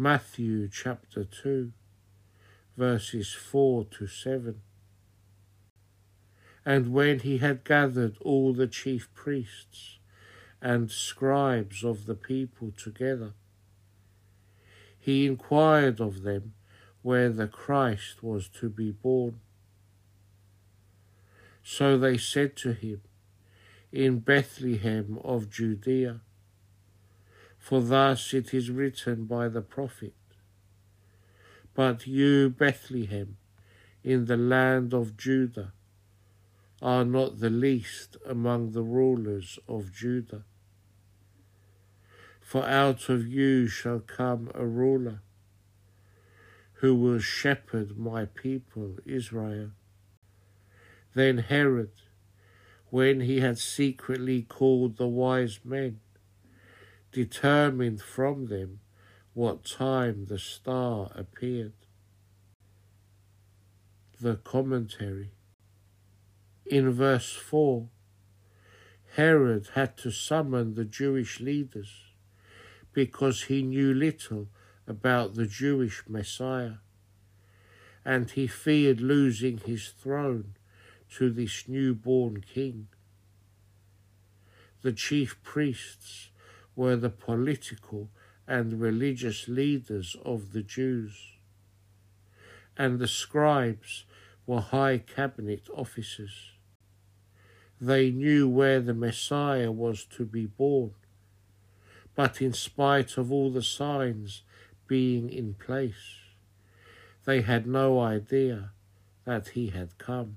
Matthew chapter 2, verses 4 to 7. And when he had gathered all the chief priests and scribes of the people together, he inquired of them where the Christ was to be born. So they said to him, In Bethlehem of Judea. For thus it is written by the prophet, But you, Bethlehem, in the land of Judah, are not the least among the rulers of Judah. For out of you shall come a ruler who will shepherd my people Israel. Then Herod, when he had secretly called the wise men, determined from them what time the star appeared. The commentary. In verse 4, Herod had to summon the Jewish leaders because he knew little about the Jewish Messiah, and he feared losing his throne to this newborn king. The chief priests were the political and religious leaders of the Jews, and the scribes were high cabinet officers. They knew where the Messiah was to be born, but in spite of all the signs being in place, they had no idea that he had come.